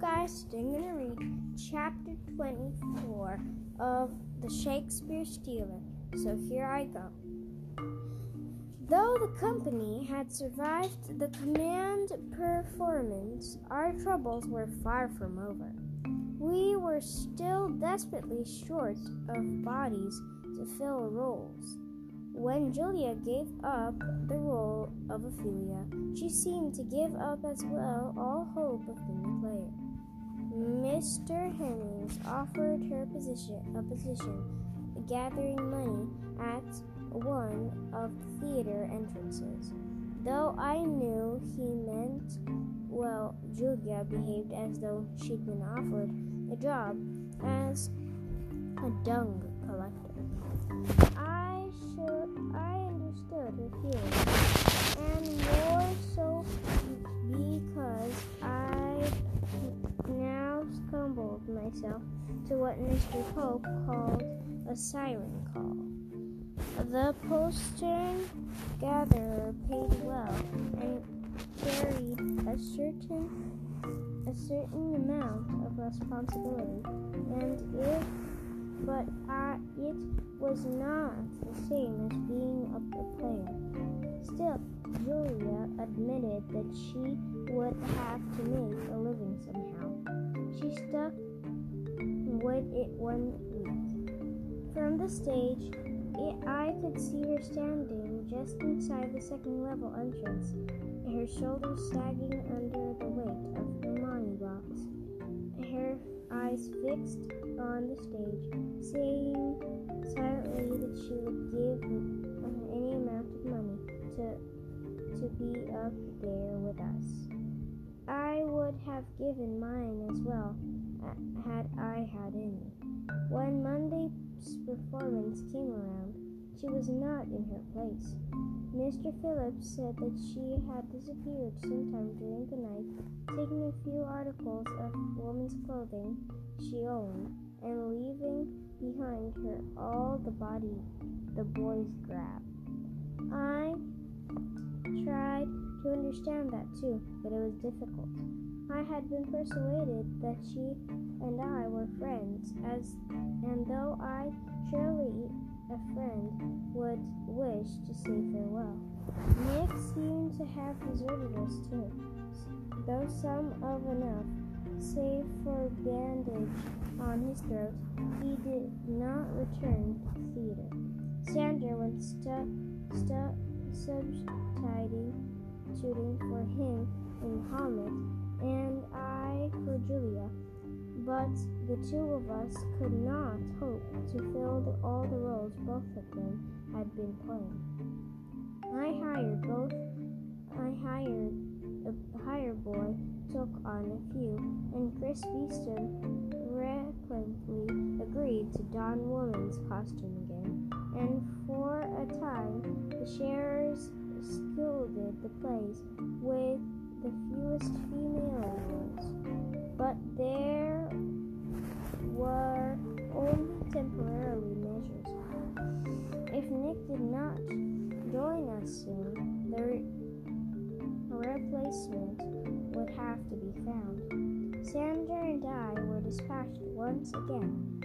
guys, today I'm going to read chapter 24 of The Shakespeare Stealer. So here I go. Though the company had survived the command performance, our troubles were far from over. We were still desperately short of bodies to fill roles. When Julia gave up the role of Ophelia, she seemed to give up as well all hope of being a player. Mr. Heminges offered her position, a position gathering money at one of the theater entrances. Though I knew he meant well, Julia behaved as though she'd been offered a job as a dung collector. I should I understood her feelings, and more so myself to what Mr. Pope called a siren call. The postern gatherer paid well and carried a certain a certain amount of responsibility, and if but uh, it was not the same as being a player. Still, Julia admitted that she would have to make a living somehow. She stuck with it one week. From the stage, it, I could see her standing just inside the second level entrance, her shoulders sagging under the weight of her money box. Her eyes fixed on the stage, saying silently that she would give any amount of money to to be up there with us. I would have given mine as well had I had any. When Monday's performance came around, she was not in her place. Mr. Phillips said that she had disappeared sometime during the night, taking a few articles of woman's clothing she owned, and leaving behind her all the body the boys grabbed. I tried to understand that too, but it was difficult. I had been persuaded that she and I were friends, as and though I surely a friend would wish to say farewell. Nick seemed to have deserted us too, though some of enough, save for bandage on his throat, he did not return to the theater. Sander went stu- stu- substituting for him in Hamlet, and I for Julia but the two of us could not hope to fill the, all the roles both of them had been playing. I hired both. I hired a hired boy took on a few, and Chris Beeston reluctantly agreed to don woman's costume again. And for a time, the sharers skilled the plays with the fewest female roles. But there were only temporarily measures. If Nick did not join us soon, the re- replacement would have to be found. Sander and I were dispatched once again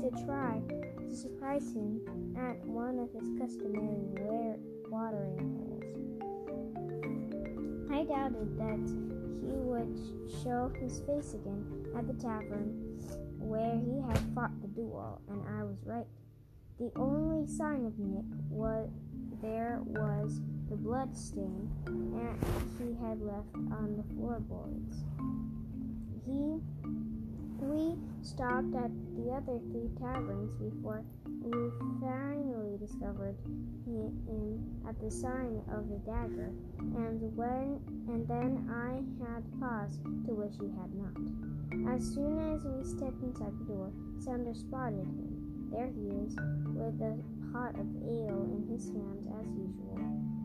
to try to surprise him at one of his customary watering. I doubted that he would show his face again at the tavern where he had fought the duel, and I was right. The only sign of Nick was there was the blood stain that he had left on the floorboards. He we stopped at the other three taverns before we finally discovered him at the sign of the dagger, and when and then I had cause to wish he had not. As soon as we stepped inside the door, Sanders spotted him. There he is, with a pot of ale in his hand as usual.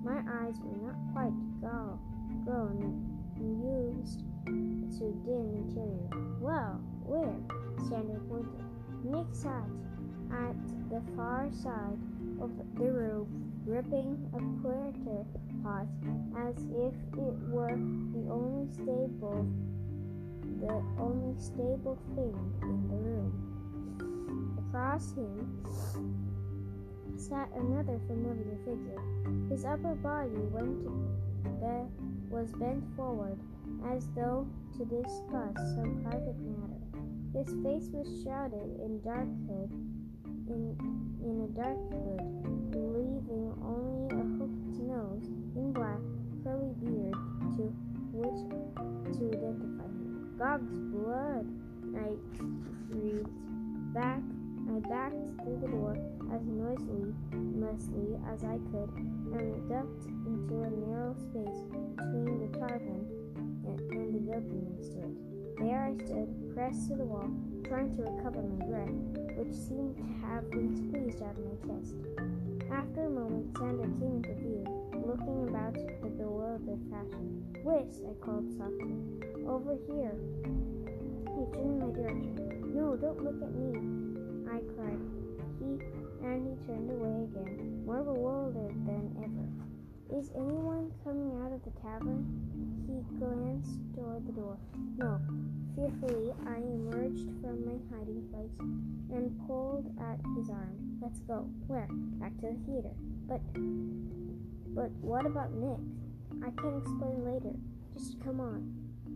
My eyes were not quite grown used to dim interior. Well, where? Sanders pointed. Nick sat at the far side of the room, gripping a quarter pot as if it were the only stable the only stable thing in the room. Across him sat another familiar figure. His upper body went be- was bent forward as though to discuss some private matter. His face was shrouded in dark hood, in, in a dark hood, leaving only a hooked nose in black, curly beard to which to identify him. Gog's blood, I breathed back. I backed through the door as noisily as I could and ducked into a narrow space between the tavern and, and the building next to it. There I stood, pressed to the wall, trying to recover my breath, which seemed to have been squeezed out of my chest. After a moment, Sander came into view, looking about in bewildered fashion. Whis, I called softly. Over here. He turned in my direction. No, don't look at me, I cried. He and he turned away again, more bewildered than ever. Is anyone coming out of the tavern? He glanced toward the door. No. Fearfully, I emerged from my hiding place and pulled at his arm. Let's go. Where? Back to the theater. But, but what about Nick? I can explain later. Just come on.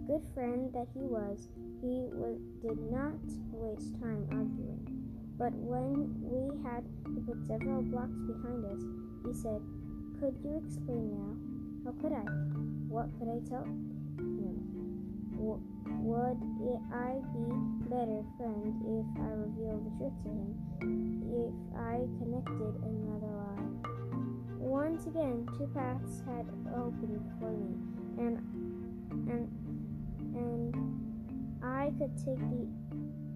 Good friend that he was, he was, did not waste time arguing. But when we had to put several blocks behind us, he said, could you explain now? How could I? What could I tell him? W- would I be better friend if I revealed the truth to him? If I connected another lie? Once again, two paths had opened for me, and and and I could take the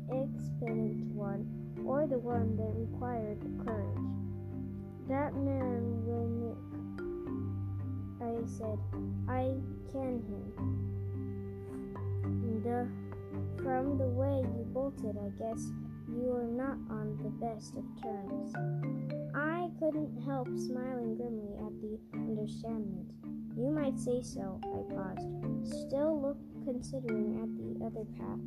expedient one or the one that required courage. That man will Nick I said, I can him. The, uh, from the way you bolted, I guess you are not on the best of terms. I couldn't help smiling grimly at the understandment. You might say so, I paused, still look considering at the other path.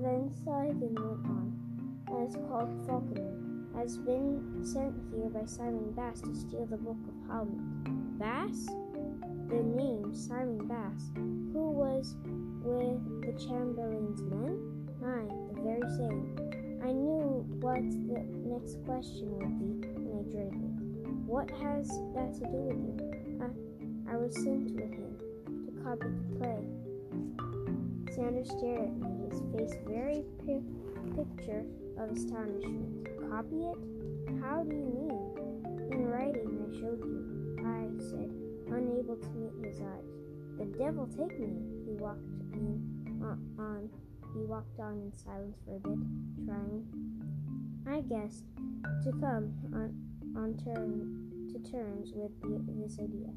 Then sighed and went on. As called Falconer, has been sent here by Simon Bass to steal the Book of Hamlet. Bass? the name Simon Bass, who was with the Chamberlain's men? Aye, the very same. I knew what the next question would be, and I dreaded it. What has that to do with you? I, I was sent with him to copy the play. Sanders stared at me, his face very pi- picture of astonishment. Copy it? How do you mean? In writing, I showed you. I said, unable to meet his eyes. The devil take me! He walked on. He walked on in silence for a bit, trying, I guessed, to come on, on turn, to terms with the, this idea.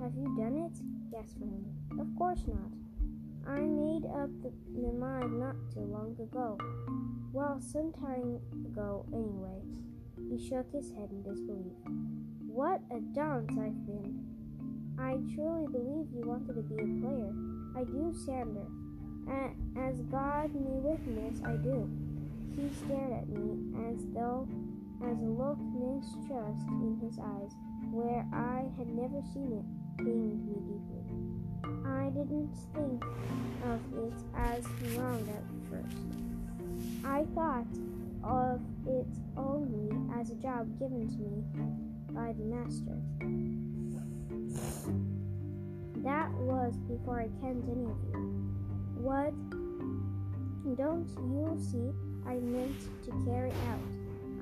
Have you done it? Yes, friend. Of course not. I made up the, the mind not too long ago. Well, some time ago, anyway. He shook his head in disbelief. What a dunce I've been! I truly believe you wanted to be a player. I do, Sander. As God may witness, I do. He stared at me as though as a look of mistrust in his eyes, where I had never seen it, pained me deeply. I didn't think of it as wrong at first. I thought of it only as a job given to me by the master. That was before I kenned any of you. What don't you see I meant to carry out?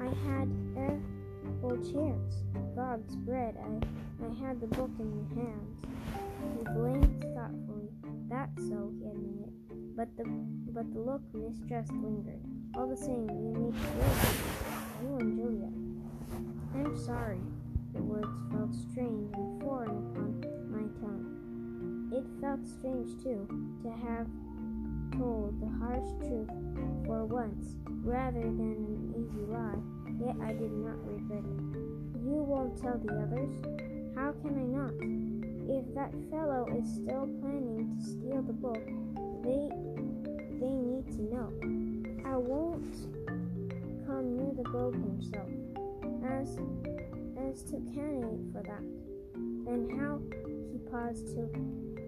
I had ample chance. God's bread. I, I had the book in my hands. He blinked thoughtfully. That's so, he admitted. But the but the look mistrust lingered. All the same, you need to you and Julia. I'm sorry. The words felt strange strange, too, to have told the harsh truth for once, rather than an easy lie, yet I did not regret it. You won't tell the others? How can I not? If that fellow is still planning to steal the book, they they need to know. I won't come near the book himself, as as to candidate for that. Then how he paused to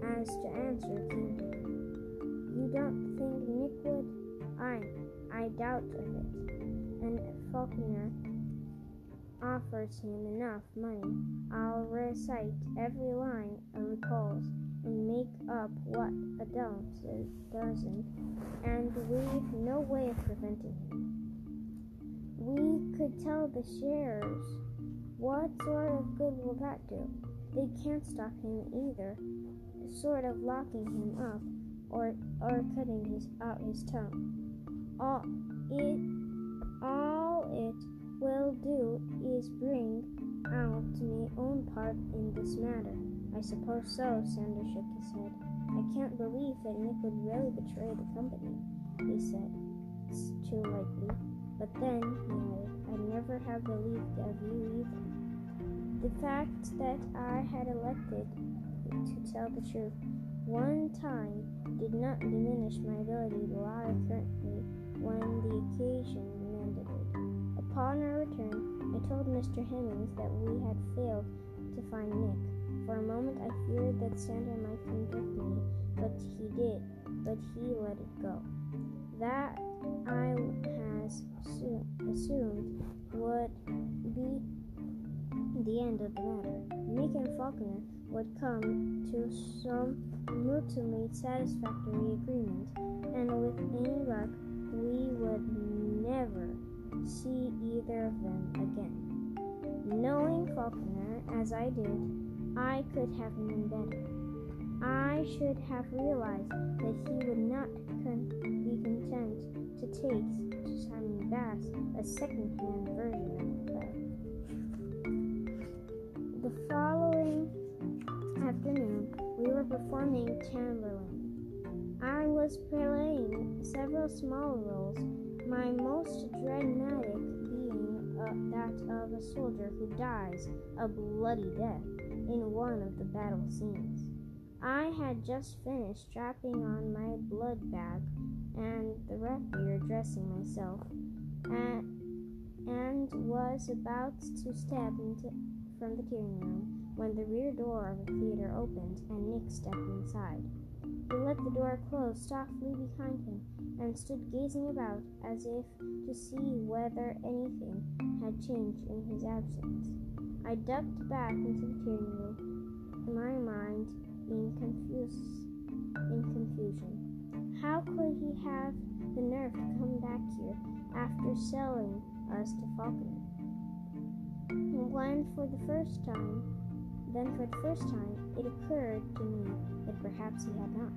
as to answer King. You don't think Nick would? I I doubt of it. And if Falconer offers him enough money. I'll recite every line of recalls and make up what a doesn't, and we've no way of preventing him. We could tell the sharers. What sort of good will that do? They can't stop him either, sort of locking him up or or cutting his out his tongue. All it all it will do is bring out my own part in this matter. I suppose so, Sanders shook his head. I can't believe that Nick would really betray the company, he said. It's too likely. But then, he added, I never have believed of you either. The fact that I had elected to tell the truth one time did not diminish my ability to lie currently when the occasion demanded it. Upon our return, I told Mr. Heminges that we had failed to find Nick. For a moment I feared that Sander might convict me, but he did, but he let it go. That I has assumed would be the end of the matter. Nick and Falconer would come to some mutually satisfactory agreement, and with any luck, we would never see either of them again. Knowing Falconer as I did, I could have known better. I should have realized that he would not con- be content to take to Simon Bass a second-hand version of The following afternoon, we were performing Chamberlain. I was playing several small roles, my most dramatic being uh, that of a soldier who dies a bloody death in one of the battle scenes. I had just finished strapping on my blood bag and the rapier dressing myself, and, and was about to step into from the tiring room when the rear door of the theater opened and Nick stepped inside. He let the door close softly behind him and stood gazing about as if to see whether anything had changed in his absence. I ducked back into the tiring room, my mind in, confused, in confusion. How could he have the nerve to come back here after selling us to Falconer? When for the first time, then for the first time, it occurred to me that perhaps he had not.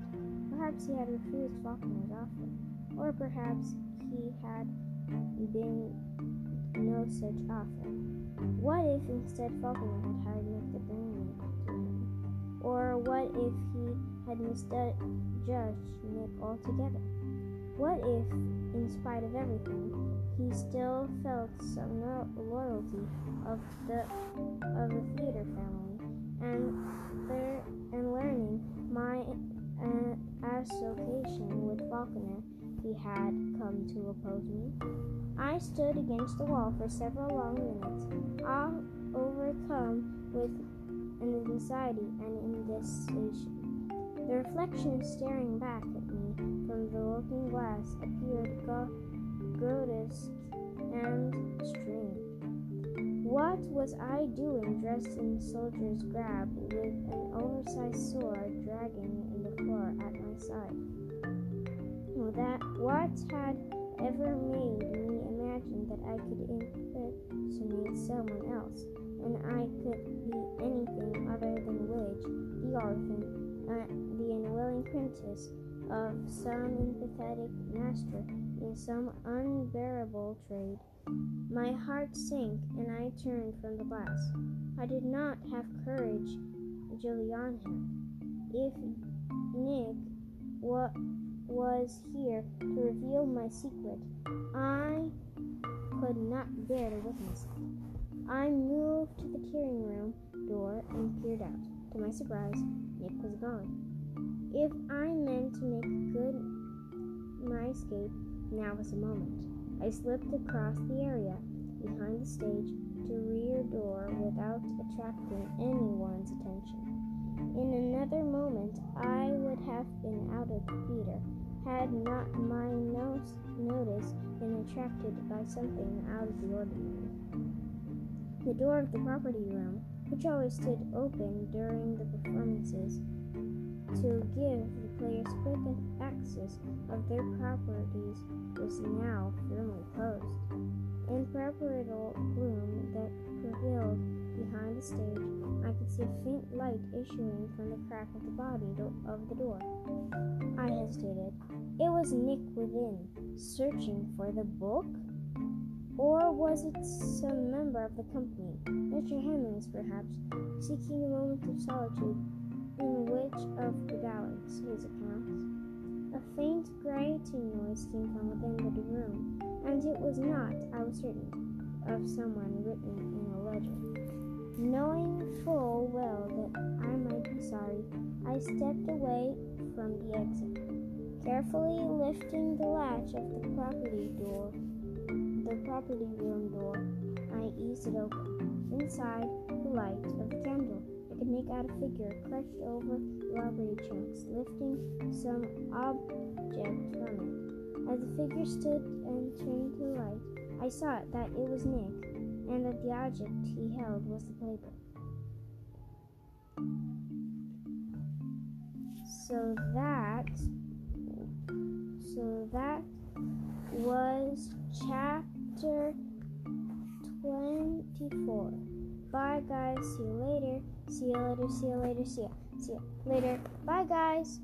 Perhaps he had refused Falconer's offer, or perhaps he had been no such offer. What if instead Falconer had hired Nick to bring me to him? Or what if he had misjudged Nick altogether? What if, in spite of everything, he still felt some loyalty of the of the theater family, and there and learning my uh, association with Falconer, he had come to oppose me. I stood against the wall for several long minutes, all overcome with an anxiety and indecision. The reflection staring back at me from the looking glass appeared grotesque and strange. What was I doing dressed in soldier's garb with an oversized sword dragging in the floor at my side? That what had ever made me imagine that I could impersonate someone else, and I could be anything other than Widge, the orphan, uh, the unwilling princess of some empathetic master in some unbearable trade. My heart sank, and I turned from the glass. I did not have courage Julian had. If Nick wa- was here to reveal my secret, I could not bear to witness it. I moved to the tiring room door and peered out. To my surprise, Nick was gone. If I meant to make good my escape, now was the moment. I slipped across the area behind the stage to rear door without attracting anyone's attention. In another moment, I would have been out of the theater had not my nose, notice been attracted by something out of the ordinary. The door of the property room, which always stood open during the performances to give the players quick access of their properties, was now firmly closed. In perpetual gloom that prevailed behind the stage, I could see a faint light issuing from the crack of the body do- of the door. I hesitated. It was Nick within, searching for the book? Or was it some member of the company, Mr. Heminges perhaps, seeking a moment of solitude in which of balance his accounts? A faint grating noise came from within the room, and it was not, I was certain, of someone written in a ledger. Knowing full well that I might be sorry, I stepped away from the exit. Carefully lifting the latch of the property door, the property room door, I eased it open. Inside the light of the candle, could make out a figure crushed over robbery chunks, lifting some object from it. As the figure stood and turned to the light, I saw that it was Nick, and that the object he held was the playbook. So that so that was chapter 24. Bye, guys. See you later. See you later. See you later. See you. See you later. Bye, guys.